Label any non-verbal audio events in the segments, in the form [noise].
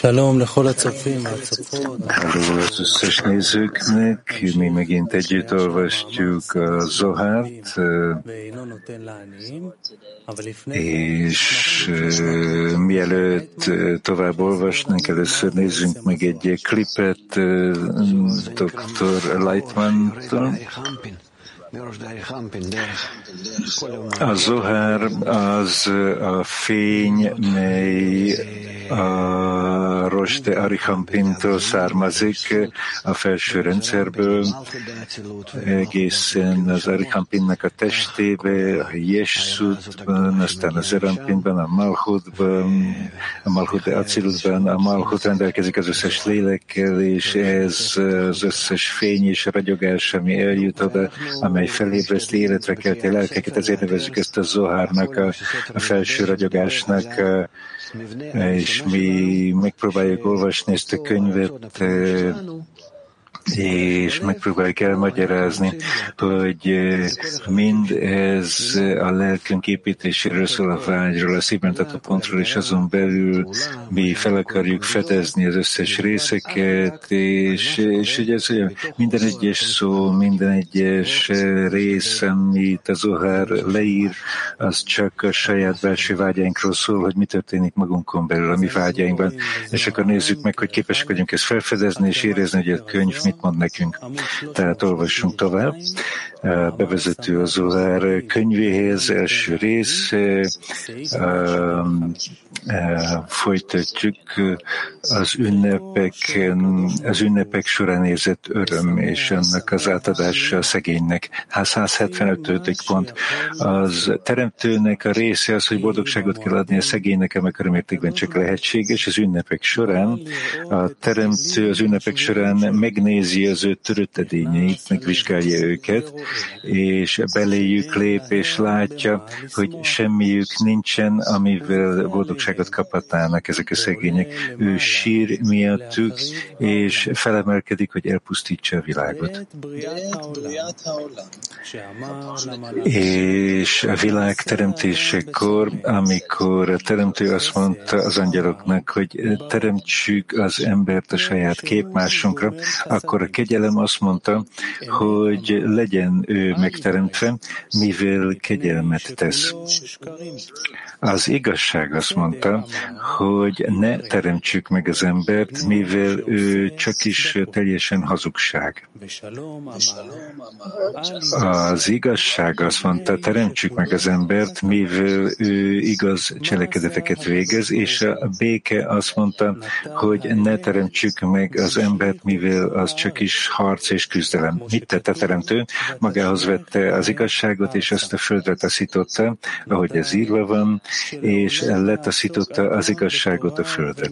Haló az összes nézőknek, mi megint együtt olvastjuk a Zohárt, és mielőtt tovább olvasnánk, először nézzünk meg egy klipet dr. Leitman-tól. A Zohár az a fény, mely a Roste Arihampintól származik a felső rendszerből, egészen az Arihampinnak a testébe, a Jesudban, aztán az Erampinban, a Malchutban, a Malchut Acilutban, a Malchut rendelkezik az összes lélekkel, és ez az összes fény és ragyogás, ami eljut oda, amely felébreszti életre kelti lelkeket, ezért nevezzük ezt a Zohárnak, a felső ragyogásnak, és mi megpróbáljuk olvasni ezt a könyvet és megpróbáljuk elmagyarázni, hogy eh, mind ez a lelkünk építéséről szól a vágyról, a szívbentető pontról, és azon belül mi fel akarjuk fedezni az összes részeket, és, és hogy ez olyan, minden egyes szó, minden egyes eh, rész, amit az Ohár leír, az csak a saját belső vágyainkról szól, hogy mi történik magunkon belül, a mi vágyainkban, és akkor nézzük meg, hogy képesek vagyunk ezt felfedezni, és érezni, hogy a könyv mit mond nekünk. Tehát olvassunk tovább. Bevezető az Zohár könyvéhez, első rész. Folytatjuk az ünnepek, az ünnepek során érzett öröm és annak az átadása a szegénynek. 175. pont. Az teremtőnek a része az, hogy boldogságot kell adni a szegénynek, amikor mértékben csak lehetséges. Az ünnepek során a teremtő az ünnepek során megnézi az ő törött edényeit, megvizsgálja őket, és beléjük lép, és látja, hogy semmiük nincsen, amivel boldogságot kaphatnának ezek a szegények. Ő sír miattuk, és felemelkedik, hogy elpusztítsa a világot. És a világ teremtésekor, amikor a teremtő azt mondta az angyaloknak, hogy teremtsük az embert a saját képmásunkra, akkor a kegyelem azt mondta, hogy legyen ő megteremtve, mivel kegyelmet tesz. Az igazság azt mondta, hogy ne teremtsük meg az embert, mivel ő csak is teljesen hazugság. Az igazság azt mondta, teremtsük meg az embert, mivel ő igaz cselekedeteket végez, és a béke azt mondta, hogy ne teremtsük meg az embert, mivel az csak is harc és küzdelem. Mit tette a teremtő? Magához vette az igazságot, és ezt a földre taszította, ahogy ez írva van, és letaszította az igazságot a földre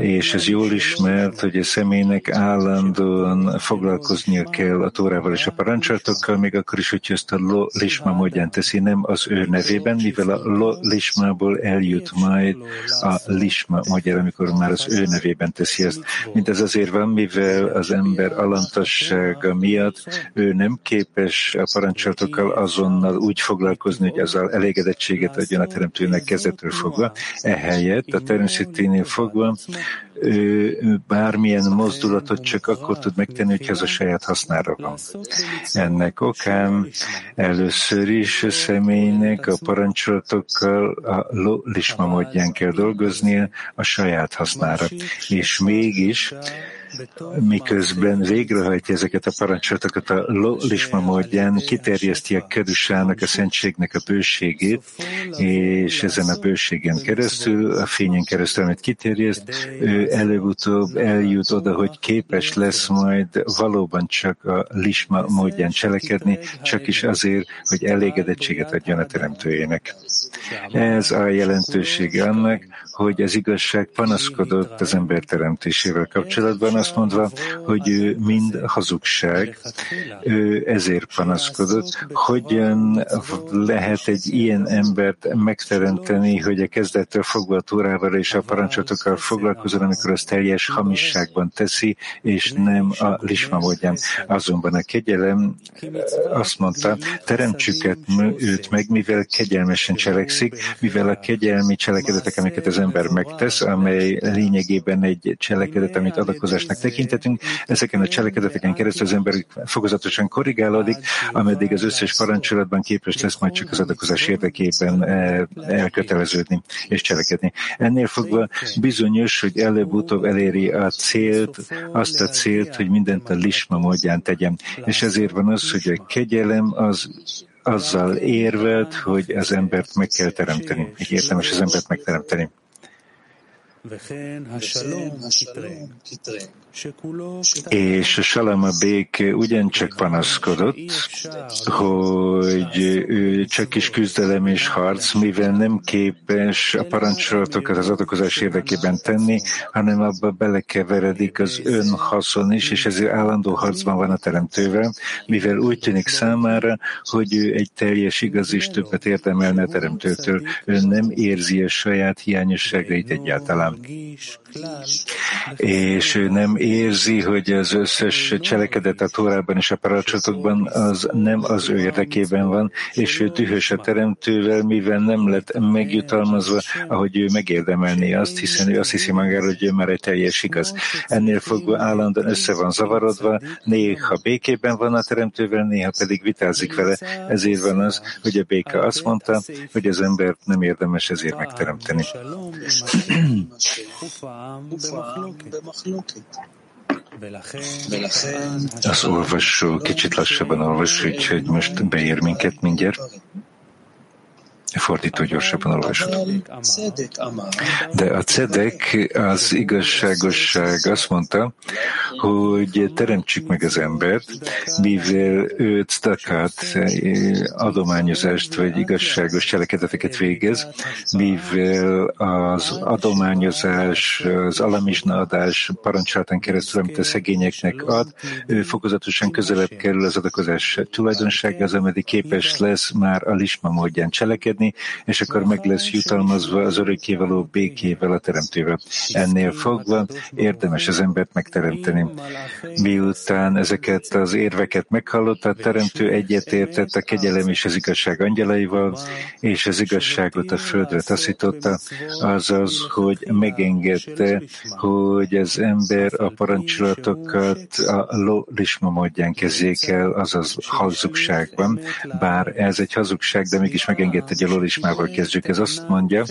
és ez jól ismert, hogy a személynek állandóan foglalkoznia kell a Tórával és a parancsolatokkal, még akkor is, hogy ezt a lo lisma módján teszi, nem az ő nevében, mivel a lo lismából eljut majd a lisma módjára, amikor már az ő nevében teszi ezt. Mint ez azért van, mivel az ember alantassága miatt ő nem képes a parancsolatokkal azonnal úgy foglalkozni, hogy azzal elégedettséget adjon a teremtőnek kezdetről fogva. Ehelyett a természeténél fogva bármilyen mozdulatot csak akkor tud megtenni, hogy ez a saját hasznára van. Ennek okán először is személynek a parancsolatokkal a lisma kell dolgoznia a saját hasznára. És mégis miközben végrehajtja ezeket a parancsolatokat a lisma módján, kiterjeszti a kedussának, a szentségnek a bőségét, és ezen a bőségen keresztül, a fényen keresztül, amit kiterjeszt, ő előbb-utóbb eljut oda, hogy képes lesz majd valóban csak a lisma módján cselekedni, csak is azért, hogy elégedettséget adjon a teremtőjének. Ez a jelentősége annak, hogy az igazság panaszkodott az ember teremtésével kapcsolatban, azt mondva, hogy ő mind hazugság, ő ezért panaszkodott. Hogyan lehet egy ilyen embert megteremteni, hogy a kezdettől fogva a túrával és a parancsolatokkal foglalkozon, amikor amikor az teljes hamisságban teszi, és nem a lisma módján. Azonban a kegyelem azt mondta, teremtsük őt meg, mivel kegyelmesen cselekszik, mivel a kegyelmi cselekedetek, amiket az ember megtesz, amely lényegében egy cselekedet, amit adakozásnak tekintetünk, ezeken a cselekedeteken keresztül az ember fokozatosan korrigálódik, ameddig az összes parancsolatban képes lesz majd csak az adakozás érdekében eh, elköteleződni és cselekedni. Ennél fogva bizonyos, hogy előbb-utóbb eléri a célt, azt a célt, hogy mindent a lisma módján tegyen. És ezért van az, hogy a kegyelem az azzal érvelt, hogy az embert meg kell teremteni. Így érdemes az embert megteremteni. וכן השלום כתרם. És a Salama bék ugyancsak panaszkodott, hogy ő csak is küzdelem és harc, mivel nem képes a parancsolatokat az adakozás érdekében tenni, hanem abba belekeveredik az önhaszon is, és ezért állandó harcban van a teremtővel, mivel úgy tűnik számára, hogy ő egy teljes igaz és többet érdemelne a teremtőtől. Ő nem érzi a saját hiányosságait egyáltalán. És ő nem érzi, hogy az összes cselekedet a Tórában és a parancsotokban az nem az ő érdekében van, és ő dühös a teremtővel, mivel nem lett megjutalmazva, ahogy ő megérdemelné azt, hiszen ő azt hiszi magáról, hogy ő már egy teljes igaz. Ennél fogva állandóan össze van zavarodva, néha békében van a teremtővel, néha pedig vitázik vele. Ezért van az, hogy a béka azt mondta, hogy az embert nem érdemes ezért megteremteni. [clears throat] Az olvasó kicsit lassabban olvas, úgyhogy most beér minket mindjárt. Fordító gyorsabban olvasod. De a cedek, az igazságosság azt mondta, hogy teremtsük meg az embert, mivel ő stakát, adományozást vagy igazságos cselekedeteket végez, mivel az adományozás, az alamizsna adás parancsolatán keresztül, amit a szegényeknek ad, ő fokozatosan közelebb kerül az adakozás tulajdonságához, ameddig képes lesz már a lisma módján cselekedni, és akkor meg lesz jutalmazva az örökkévaló békével a teremtővel. Ennél fogva érdemes az embert megteremteni. Miután ezeket az érveket meghallotta, a teremtő egyetértett a kegyelem és az igazság angyalaival, és az igazságot a földre taszította, azaz, hogy megengedte, hogy az ember a parancsolatokat a lolisma módján kezzék el, azaz hazugságban, bár ez egy hazugság, de mégis megengedte, hogy a Lorismával kezdjük. Ez azt mondja,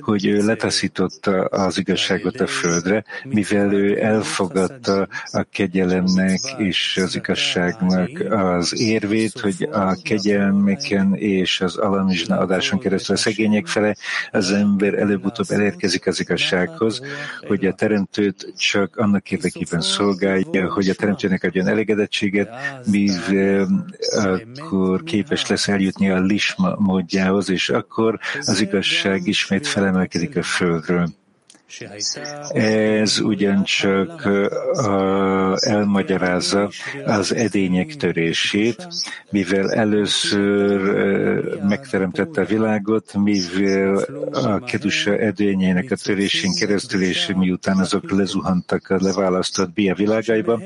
hogy ő letaszította az igazságot a földre, mivel ő elfogadta a kegyelemnek és az igazságnak az érvét, hogy a kegyelmeken és az alamizsna adáson keresztül a szegények fele az ember előbb-utóbb elérkezik az igazsághoz, hogy a teremtőt csak annak érdekében szolgálja, hogy a teremtőnek adjon elégedettséget, mivel akkor képes lesz eljutni a lisma módjához, és akkor az igazság ismét felemelkedik a földről. Ez ugyancsak elmagyarázza az edények törését, mivel először megteremtette a világot, mivel a kedusa edényének a törésén keresztül, és miután azok lezuhantak a leválasztott bia világaiba,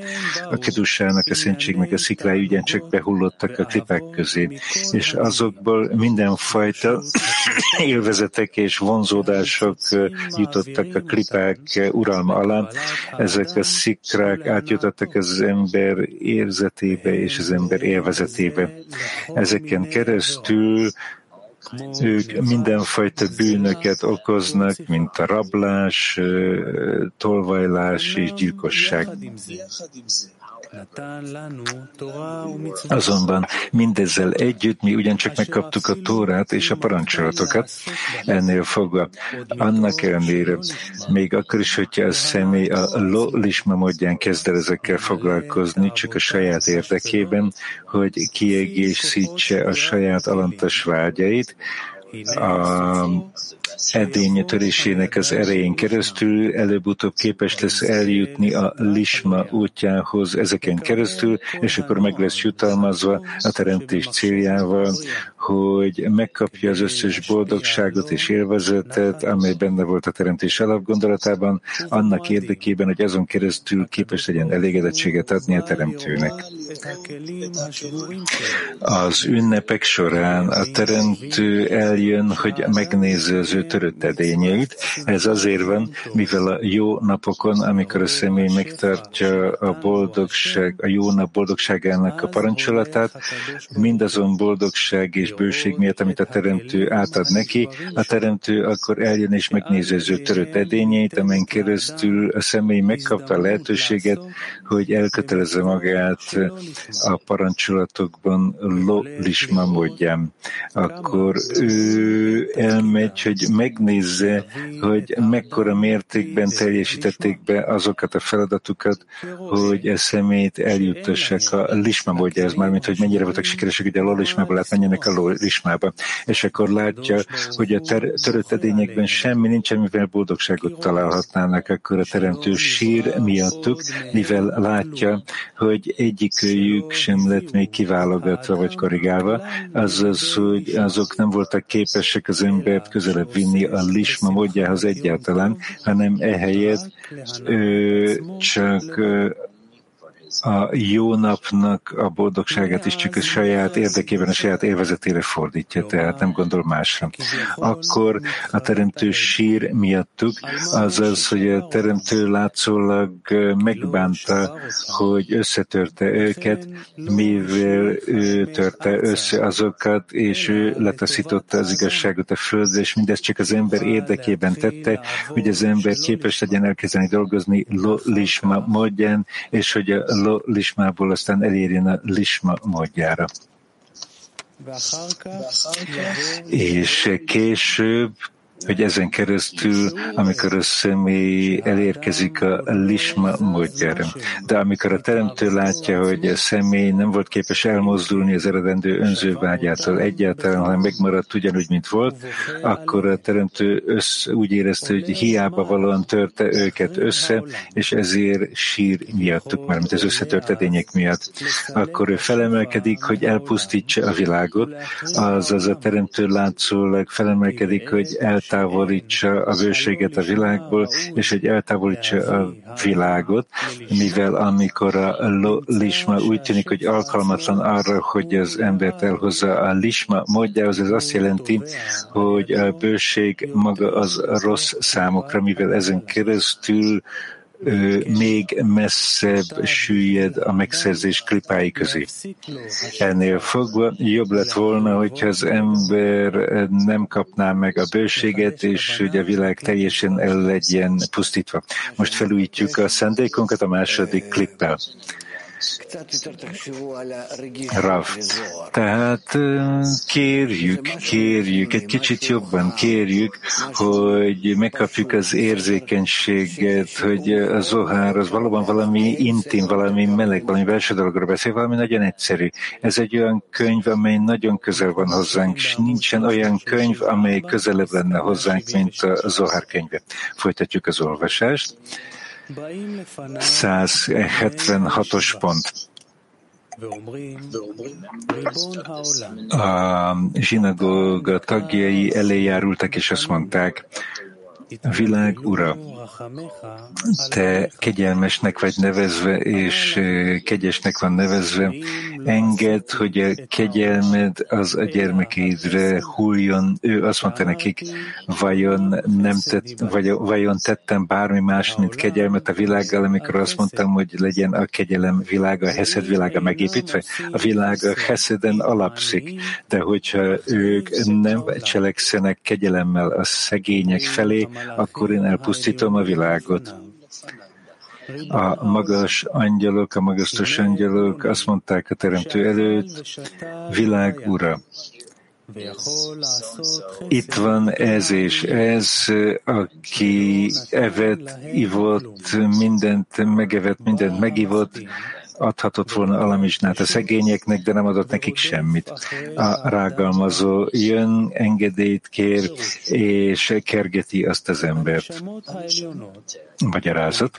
a kedusának, a szentségnek a sziklái ugyancsak behullottak a klipák közé, és azokból mindenfajta [coughs] élvezetek és vonzódások jutottak a klipák uralma alá. Ezek a szikrák átjutottak az ember érzetébe és az ember élvezetébe. Ezeken keresztül ők mindenfajta bűnöket okoznak, mint a rablás, tolvajlás és gyilkosság. Azonban mindezzel együtt mi ugyancsak megkaptuk a Tórát és a parancsolatokat, ennél fogva. Annak ellenére, még akkor is, hogyha a személy a lolisma módján kezd el ezekkel foglalkozni, csak a saját érdekében, hogy kiegészítse a saját alantas vágyait, a edény törésének az erején keresztül előbb-utóbb képes lesz eljutni a lisma útjához ezeken keresztül, és akkor meg lesz jutalmazva a teremtés céljával, hogy megkapja az összes boldogságot és élvezetet, amely benne volt a teremtés alapgondolatában, annak érdekében, hogy azon keresztül képes legyen elégedettséget adni a teremtőnek. Az ünnepek során a teremtő eljön, hogy megnézze az ő törött edényeit. Ez azért van, mivel a jó napokon, amikor a személy megtartja a boldogság, a jó nap boldogságának a parancsolatát, mindazon boldogság és bőség miatt, amit a teremtő átad neki, a teremtő akkor eljön és megnézi az ő törött edényeit, amelyen keresztül a személy megkapta a lehetőséget, hogy elkötelezze magát a parancsolatokban lo lisma módján. Akkor ő elmegy, hogy megnézze, hogy mekkora mértékben teljesítették be azokat a feladatukat, hogy a szemét eljuttassák a lisma módjához, mármint hogy mennyire voltak sikeresek, hogy a lolismából átmenjenek a lolismába. És akkor látja, hogy a ter- törött edényekben semmi nincs, mivel boldogságot találhatnának, akkor a teremtő sír miattuk, mivel látja, hogy egyikőjük sem lett még kiválogatva vagy korrigálva, azaz, hogy azok nem voltak képesek az embert közelebb vinni a lisma módjához egyáltalán, hanem ehelyett csak a jó napnak a boldogságát is csak a saját érdekében, a saját élvezetére fordítja, tehát nem gondol másra. Akkor a teremtő sír miattuk, azaz, hogy a teremtő látszólag megbánta, hogy összetörte őket, mivel ő törte össze azokat, és ő letaszította az igazságot a földre, és mindezt csak az ember érdekében tette, hogy az ember képes legyen elkezdeni dolgozni lisma módján, és hogy a lo lismából aztán elérjen a lisma módjára. És később hogy ezen keresztül, amikor a személy elérkezik a lisma módjára. De amikor a teremtő látja, hogy a személy nem volt képes elmozdulni az eredendő önzővágyától egyáltalán, hanem megmaradt ugyanúgy, mint volt, akkor a teremtő össz, úgy érezte, hogy hiába valóan törte őket össze, és ezért sír miattuk, mint az összetört edények miatt. Akkor ő felemelkedik, hogy elpusztítsa a világot, azaz a teremtő látszólag felemelkedik, hogy el eltávolítsa a bőséget a világból, és hogy eltávolítsa a világot, mivel amikor a lisma úgy tűnik, hogy alkalmatlan arra, hogy az embert elhozza a lisma módjához, ez azt jelenti, hogy a bőség maga az rossz számokra, mivel ezen keresztül még messzebb süllyed a megszerzés klipái közé. Ennél fogva jobb lett volna, hogyha az ember nem kapná meg a bőséget, és hogy a világ teljesen el legyen pusztítva. Most felújítjuk a szándékunkat a második klippel. Rav. Tehát kérjük, kérjük, egy kicsit jobban kérjük, hogy megkapjuk az érzékenységet, hogy a Zohár az valóban valami intim, valami meleg, valami belső dologról beszél, valami nagyon egyszerű. Ez egy olyan könyv, amely nagyon közel van hozzánk, és nincsen olyan könyv, amely közelebb lenne hozzánk, mint a Zohár könyve. Folytatjuk az olvasást. 176-os pont. A zsinagóga tagjai elé járultak, és azt mondták, világ ura, te kegyelmesnek vagy nevezve, és kegyesnek van nevezve, enged, hogy a kegyelmed az a gyermekeidre hulljon. Ő azt mondta nekik, vajon, nem tett, vagy, vajon tettem bármi más, mint kegyelmet a világgal, amikor azt mondtam, hogy legyen a kegyelem világa, a Heszed világa megépítve. A világ a Heszeden alapszik, de hogyha ők nem cselekszenek kegyelemmel a szegények felé, akkor én elpusztítom a világot. A magas angyalok, a magasztos angyalok azt mondták a Teremtő előtt, világ ura, itt van ez és ez, aki evett, ivott, mindent megevett, mindent megivott, adhatott volna alamizsnát a szegényeknek, de nem adott nekik semmit. A rágalmazó jön, engedélyt kér, és kergeti azt az embert. Magyarázat.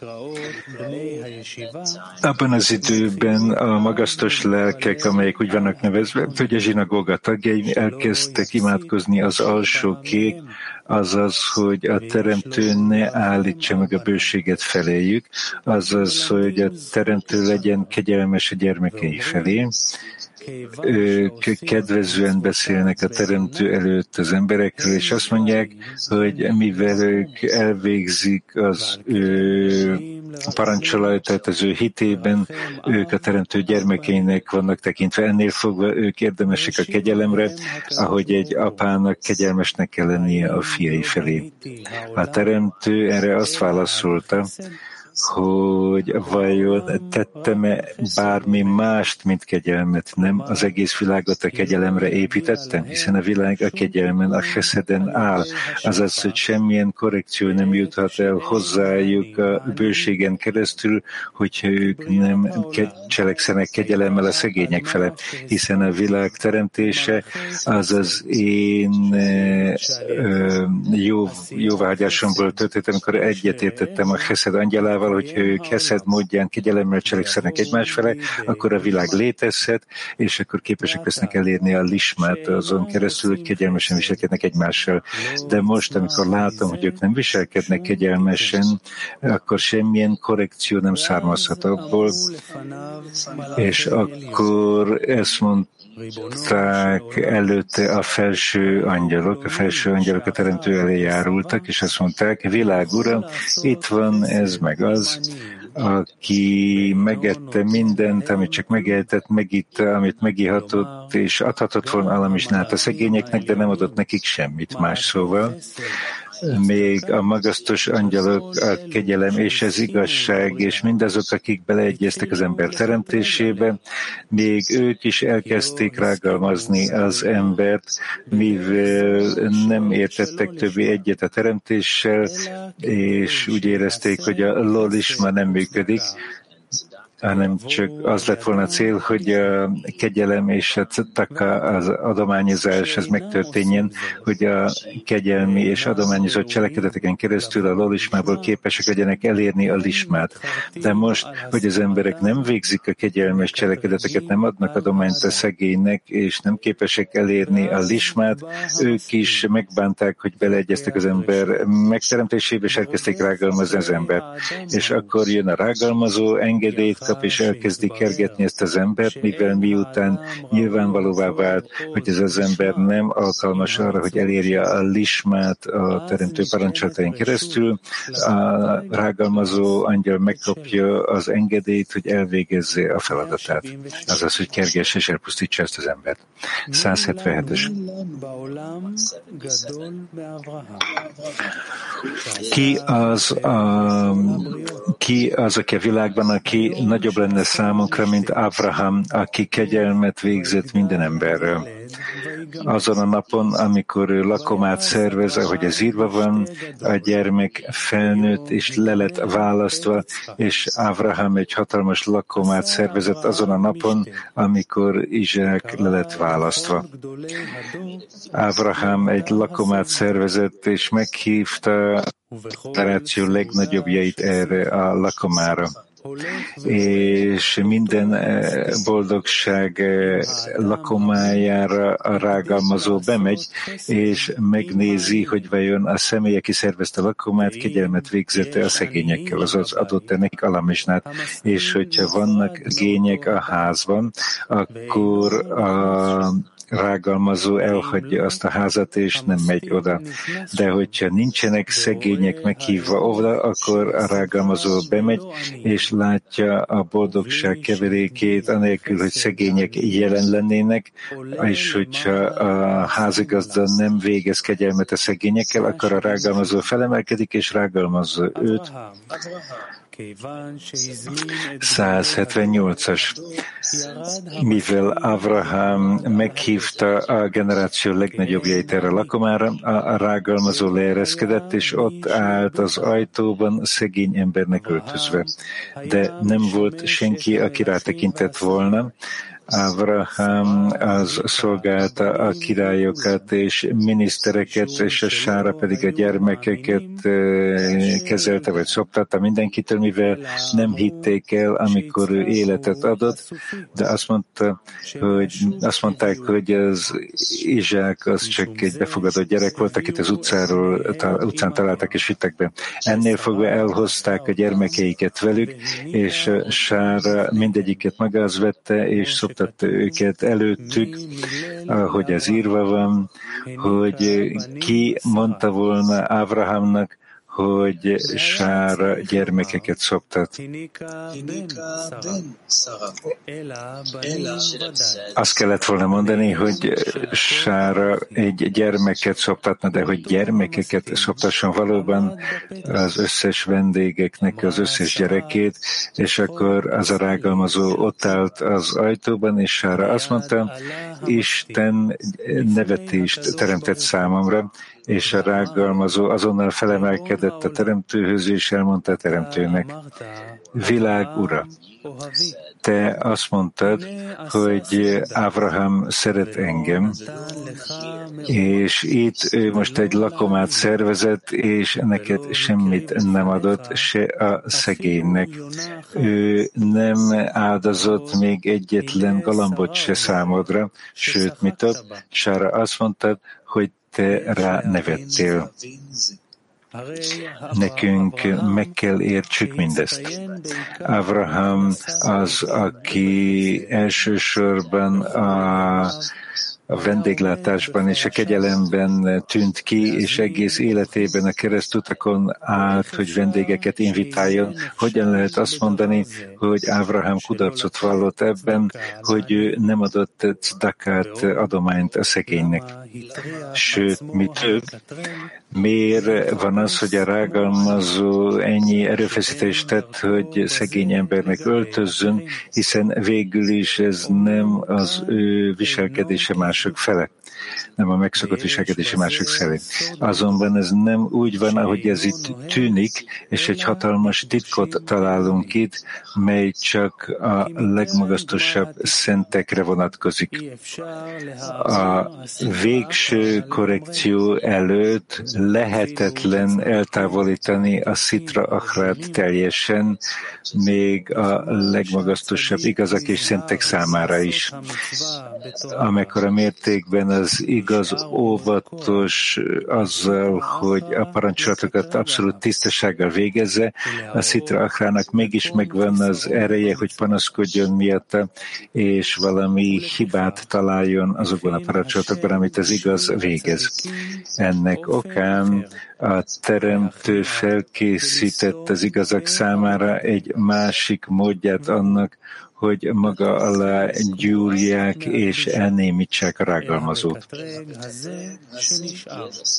Abban az időben a magasztos lelkek, amelyek úgy vannak nevezve, hogy a zsinagóga tagjai elkezdtek imádkozni az alsó kék, azaz, hogy a Teremtő ne állítsa meg a bőséget feléjük, azaz, hogy a Teremtő legyen kegyelmes a gyermekei felé, ők kedvezően beszélnek a Teremtő előtt az emberekről, és azt mondják, hogy mivel ők elvégzik az ő parancsolatát az ő hitében, ők a Teremtő gyermekeinek vannak tekintve. Ennél fogva ők érdemesek a kegyelemre, ahogy egy apának kegyelmesnek kell lennie a fiai felé. A Teremtő erre azt válaszolta, hogy vajon tettem-e bármi mást, mint kegyelmet? Nem az egész világot a kegyelemre építettem, hiszen a világ a kegyelmen, a heszeden áll. Azaz, hogy semmilyen korrekció nem juthat el hozzájuk a bőségen keresztül, hogyha ők nem cselekszenek kegyelemmel a szegények fele, hiszen a világ teremtése az az én jó, jóvágyásomból történt, amikor egyetértettem a heszed angyalával, azzal, hogy ők Heszed módján kegyelemmel cselekszenek egymás fele, akkor a világ létezhet, és akkor képesek lesznek elérni a lismát azon keresztül, hogy kegyelmesen viselkednek egymással. De most, amikor látom, hogy ők nem viselkednek kegyelmesen, akkor semmilyen korrekció nem származhat abból, és akkor ezt mondta, mondták előtte a felső angyalok, a felső angyalok a teremtő elé járultak, és azt mondták, világ itt van ez meg az, aki megette mindent, amit csak megehetett, megitta, amit megihatott, és adhatott volna alamisnát a szegényeknek, de nem adott nekik semmit más szóval még a magasztos angyalok, a kegyelem és az igazság, és mindazok, akik beleegyeztek az ember teremtésébe, még ők is elkezdték rágalmazni az embert, mivel nem értettek többé egyet a teremtéssel, és úgy érezték, hogy a LOL nem működik, hanem csak az lett volna a cél, hogy a kegyelem és a taka, az adományozás, ez megtörténjen, hogy a kegyelmi és adományozott cselekedeteken keresztül a lolismából képesek legyenek elérni a lismát. De most, hogy az emberek nem végzik a kegyelmes cselekedeteket, nem adnak adományt a szegénynek, és nem képesek elérni a lismát, ők is megbánták, hogy beleegyeztek az ember megteremtésébe, és elkezdték rágalmazni az embert. És akkor jön a rágalmazó engedélyt, kap és elkezdi kergetni ezt az embert, mivel miután nyilvánvalóvá vált, hogy ez az ember nem alkalmas arra, hogy elérje a lismát a teremtő parancsolatain keresztül, a rágalmazó angyal megkapja az engedélyt, hogy elvégezze a feladatát. Azaz, hogy kerges és elpusztítsa ezt az embert. 177-es. Ki az, a, ki az, aki a világban, aki nagyobb lenne számunkra, mint Abraham, aki kegyelmet végzett minden emberről. Azon a napon, amikor ő lakomát szervez, ahogy ez írva van, a gyermek felnőtt és le lett választva, és Abraham egy hatalmas lakomát szervezett azon a napon, amikor Izsák le lett választva. Abraham egy lakomát szervezett, és meghívta a legnagyobbjait erre a lakomára és minden eh, boldogság eh, lakomájára a rágalmazó bemegy, és megnézi, hogy vajon a személy, aki szervezte a lakomát, kegyelmet végzette a szegényekkel, azaz adott-e nekik alamisnát, és hogyha vannak gények a házban, akkor a rágalmazó elhagyja azt a házat, és nem megy oda. De hogyha nincsenek szegények meghívva oda, akkor a rágalmazó bemegy, és látja a boldogság keverékét, anélkül, hogy szegények jelen lennének, és hogyha a házigazda nem végez kegyelmet a szegényekkel, akkor a rágalmazó felemelkedik, és rágalmazza őt, 178-as. Mivel Abraham meghívta a generáció legnagyobbjait erre lakomára, a rágalmazó leereszkedett, és ott állt az ajtóban szegény embernek öltözve. De nem volt senki, aki rátekintett volna, Abraham az szolgálta a királyokat és minisztereket, és a Sára pedig a gyermekeket kezelte vagy szoptatta mindenkitől, mivel nem hitték el, amikor ő életet adott, de azt, mondta, hogy, azt mondták, hogy az Izsák az csak egy befogadott gyerek volt, akit az utcáról, utcán találtak és vittek be. Ennél fogva elhozták a gyermekeiket velük, és Sára mindegyiket magához vette, és szoptatta megmutatta őket előttük, ahogy ez írva van, hogy ki mondta volna Ábrahámnak, hogy Sára gyermekeket szoptat. Azt kellett volna mondani, hogy Sára egy gyermeket szoptatna, de hogy gyermekeket szoptasson valóban az összes vendégeknek az összes gyerekét, és akkor az a rágalmazó ott állt az ajtóban, és Sára azt mondta, Isten nevetést teremtett számomra, és a rágalmazó azonnal felemelkedett a teremtőhöz, és elmondta a teremtőnek, világ ura, te azt mondtad, hogy Ábrahám szeret engem, és itt ő most egy lakomát szervezett, és neked semmit nem adott, se a szegénynek. Ő nem áldozott még egyetlen galambot se számodra, sőt, mit ad? Sára azt mondtad, te rá. Nekünk meg kell értsük mindezt. Abraham az, aki elsősorban a a vendéglátásban és a kegyelemben tűnt ki, és egész életében a keresztutakon állt, hogy vendégeket invitáljon. Hogyan lehet azt mondani, hogy Ábrahám kudarcot vallott ebben, hogy ő nem adott cdakát, adományt a szegénynek? Sőt, mi több, miért van az, hogy a rágalmazó ennyi erőfeszítést tett, hogy szegény embernek öltözzön, hiszen végül is ez nem az ő viselkedése mások fele nem a megszokott viselkedési mások szerint. Azonban ez nem úgy van, ahogy ez itt tűnik, és egy hatalmas titkot találunk itt, mely csak a legmagasztosabb szentekre vonatkozik. A végső korrekció előtt lehetetlen eltávolítani a szitra achrát teljesen, még a legmagasztosabb igazak és szentek számára is. Amekkora mértékben az igaz, óvatos azzal, hogy a parancsolatokat abszolút tisztasággal végezze, a Szitra Akrának mégis megvan az ereje, hogy panaszkodjon miatta, és valami hibát találjon azokban a parancsolatokban, amit az igaz végez. Ennek okán a Teremtő felkészített az igazak számára egy másik módját annak, hogy maga alá gyúrják és elnémítsák a rágalmazót.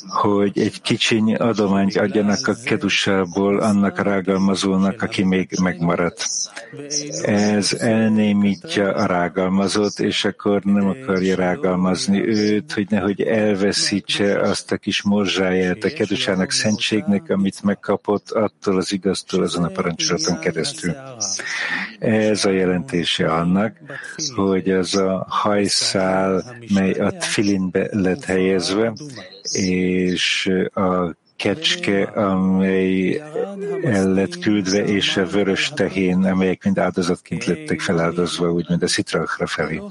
Hogy egy kicsiny adományt adjanak a kedusából annak a rágalmazónak, aki még megmaradt. Ez elnémítja a rágalmazót, és akkor nem akarja rágalmazni őt, hogy nehogy elveszítse azt a kis morzsáját a kedusának szentségnek, amit megkapott attól az igaztól azon a parancsolaton keresztül. Ez a jelentése annak, hogy az a hajszál, mely a tfilinbe lett helyezve, és a kecske, amely el lett küldve, és a vörös tehén, amelyek mind áldozatként lettek feláldozva, úgymond a szitrakra felé.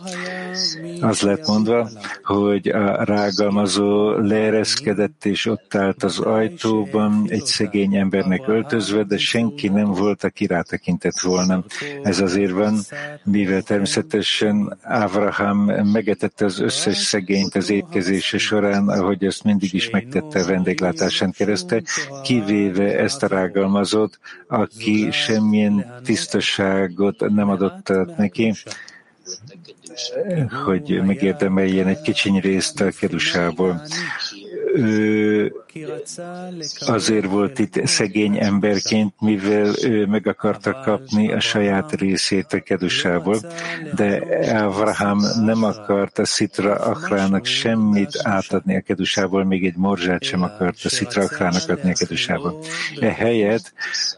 Az lett mondva, hogy a rágalmazó leereszkedett, és ott állt az ajtóban egy szegény embernek öltözve, de senki nem volt, aki rátekintett volna. Ez azért van, mivel természetesen Abraham megetette az összes szegényt az étkezése során, ahogy ezt mindig is megtette a vendéglátásán keresztül, kivéve ezt a rágalmazót, aki semmilyen tisztaságot nem adott neki, hogy megérdemeljen egy kicsiny részt a kedusából. Ő azért volt itt szegény emberként, mivel ő meg akarta kapni a saját részét a kedusából, de Abraham nem akarta Szitra Akrának semmit átadni a kedusából, még egy morzsát sem akarta Szitra Akrának adni a kedusából. Ehelyett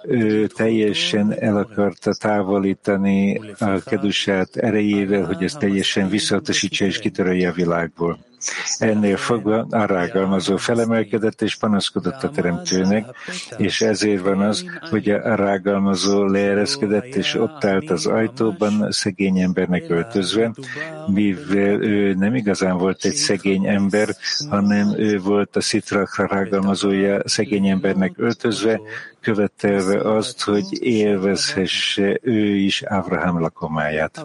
ő teljesen el akarta távolítani a kedusát erejével, hogy ezt teljesen visszautasítsa és kitörölje a világból. Ennél fogva a rágalmazó felemelkedett és panaszkodott a teremtőnek, és ezért van az, hogy a rágalmazó leereszkedett, és ott állt az ajtóban szegény embernek öltözve, mivel ő nem igazán volt egy szegény ember, hanem ő volt a szitrakra rágalmazója szegény embernek öltözve, követelve azt, hogy élvezhesse ő is Abraham lakomáját.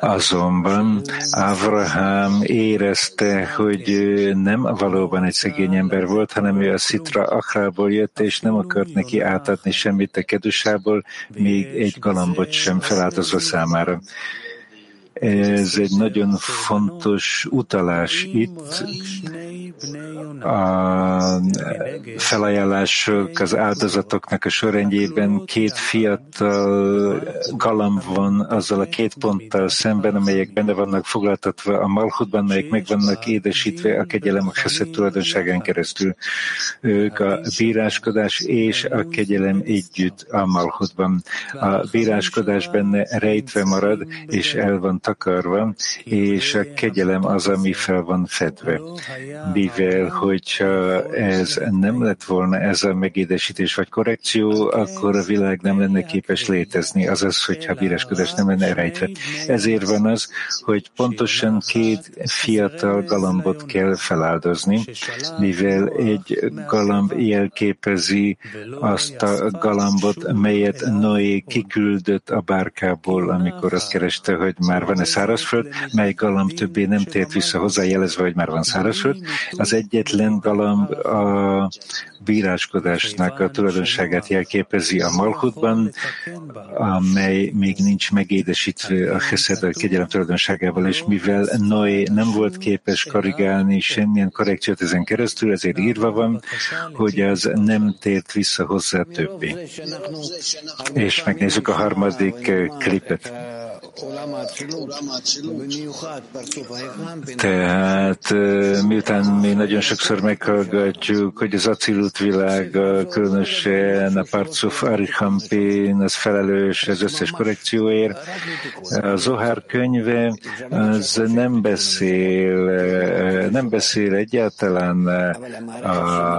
Azonban Abraham érezte, hogy nem valóban egy szegény ember volt, hanem ő a Szitra Akrából jött, és nem akart neki átadni semmit a kedusából, még egy galambot sem feláldozva számára. Ez egy nagyon fontos utalás itt. A felajánlások az áldozatoknak a sorrendjében két fiatal galamb van azzal a két ponttal szemben, amelyek benne vannak foglaltatva a malchutban, melyek meg vannak édesítve a kegyelem a tulajdonságán keresztül. Ők a bíráskodás és a kegyelem együtt a malchutban. A bíráskodás benne rejtve marad, és el van takarva, és a kegyelem az, ami fel van fedve. Mivel, hogyha ez nem lett volna ez a megédesítés vagy korrekció, akkor a világ nem lenne képes létezni, azaz, hogyha bíráskodás nem lenne rejtve. Ezért van az, hogy pontosan két fiatal galambot kell feláldozni, mivel egy galamb jelképezi azt a galambot, melyet Noé kiküldött a bárkából, amikor azt kereste, hogy már van-e szárazföld, mely galamb többé nem tért vissza hozzá, jelezve, hogy már van szárazföld. Az egyetlen galamb a bíráskodásnak a tulajdonságát jelképezi a Malchutban, amely még nincs megédesítve a Chesed a kegyelem tulajdonságával, és mivel Noé nem volt képes korrigálni semmilyen korrekciót ezen keresztül, ezért írva van, hogy az nem tért vissza hozzá többé. És megnézzük a harmadik klipet. Tehát miután mi nagyon sokszor meghallgatjuk, hogy az acilut világ, különösen a Parcuf Arichampin, az felelős az összes korrekcióért, a Zohár könyve az nem beszél, nem beszél egyáltalán a,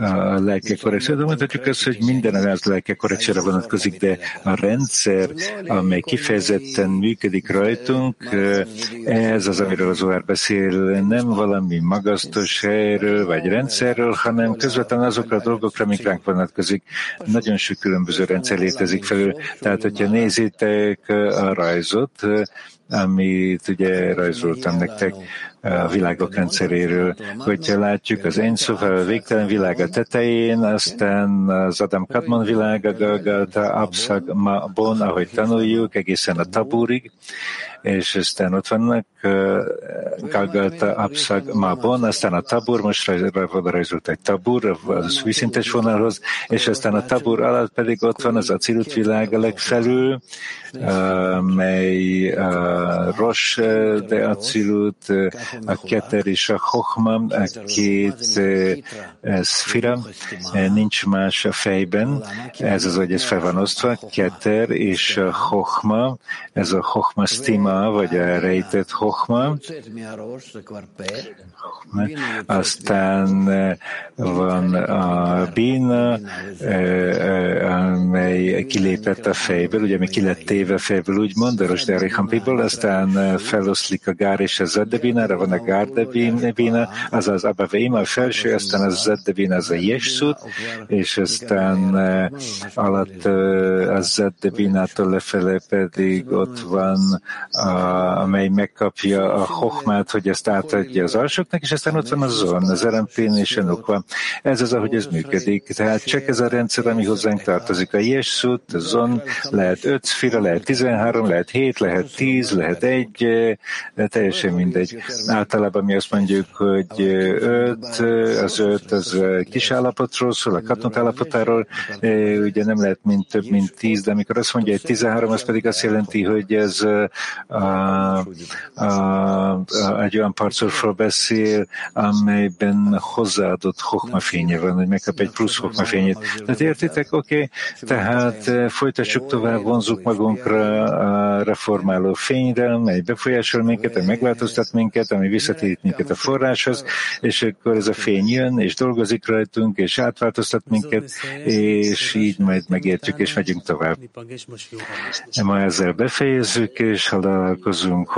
a lelke korrekcióra. Mondhatjuk azt, hogy minden az lelke korrekcióra vonatkozik, de a rendszer, amely kifejezetten működik rajtunk, ez az, amiről az Zohar beszél, nem valami magasztos helyről vagy rendszerről, hanem közvetlenül azokra a dolgokra, amik ránk vonatkozik. Nagyon sok különböző rendszer létezik felül. Tehát, hogyha nézitek a rajzot, amit ugye rajzoltam nektek a világok rendszeréről, hogyha látjuk az Ensof, a végtelen világ tetején, aztán az Adam Kadmon világ, a Galgalta, Abszag, Bon, ahogy tanuljuk, egészen a Taburig, és aztán ott vannak Galgalta, Abszag, Mabon, aztán a Tabur, most rajzolt egy Tabur, az vízszintes vonalhoz, és aztán a Tabur alatt pedig ott van az Acilut világ a legfelül, mely a Rosh de Acilut, a Keter és a Chochma, a két szfira, nincs más a fejben, ez az, hogy ez fel van osztva, Keter és a Chochma, ez a Chochma Stima, vagy a rejtett Chochma, aztán van a Bina, amely kilépett a fejből, ugye mi ki lett téve fejből, úgymond, a Rosderichampiből, aztán feloszlik a Gár és a Zedebinára, van a Gárdebina, az az Abaveim, a felső, aztán a Zeddebina, az a Jesut, és aztán alatt a Zeddebinától lefele pedig ott van amely megkapja a hokmát, hogy ezt átadja az alsóknak, és aztán ott van a zon, az erempén és a nukva. Ez az, ahogy ez működik. Tehát csak ez a rendszer, ami hozzánk tartozik. A jesut, a zon, lehet 5 szfira, lehet 13, lehet 7, lehet 10, lehet 1, teljesen mindegy. Általában mi azt mondjuk, hogy 5, az 5 az kis állapotról szól, a katont állapotáról, ugye nem lehet mint több, mint 10, de amikor azt mondja, hogy 13, az pedig azt jelenti, hogy ez a, a, egy olyan parcolfról beszél, amelyben hozzáadott hokmafénye van, hogy megkap egy plusz hokmafényét. Tehát értitek? Oké, okay. tehát folytassuk tovább, vonzuk magunkra a reformáló fényre, mely befolyásol minket, ami megváltoztat minket, ami visszatérít minket a forráshoz, és akkor ez a fény jön, és dolgozik rajtunk, és átváltoztat minket, és így majd megértjük, és megyünk tovább. Ma ezzel befejezzük, és találkozunk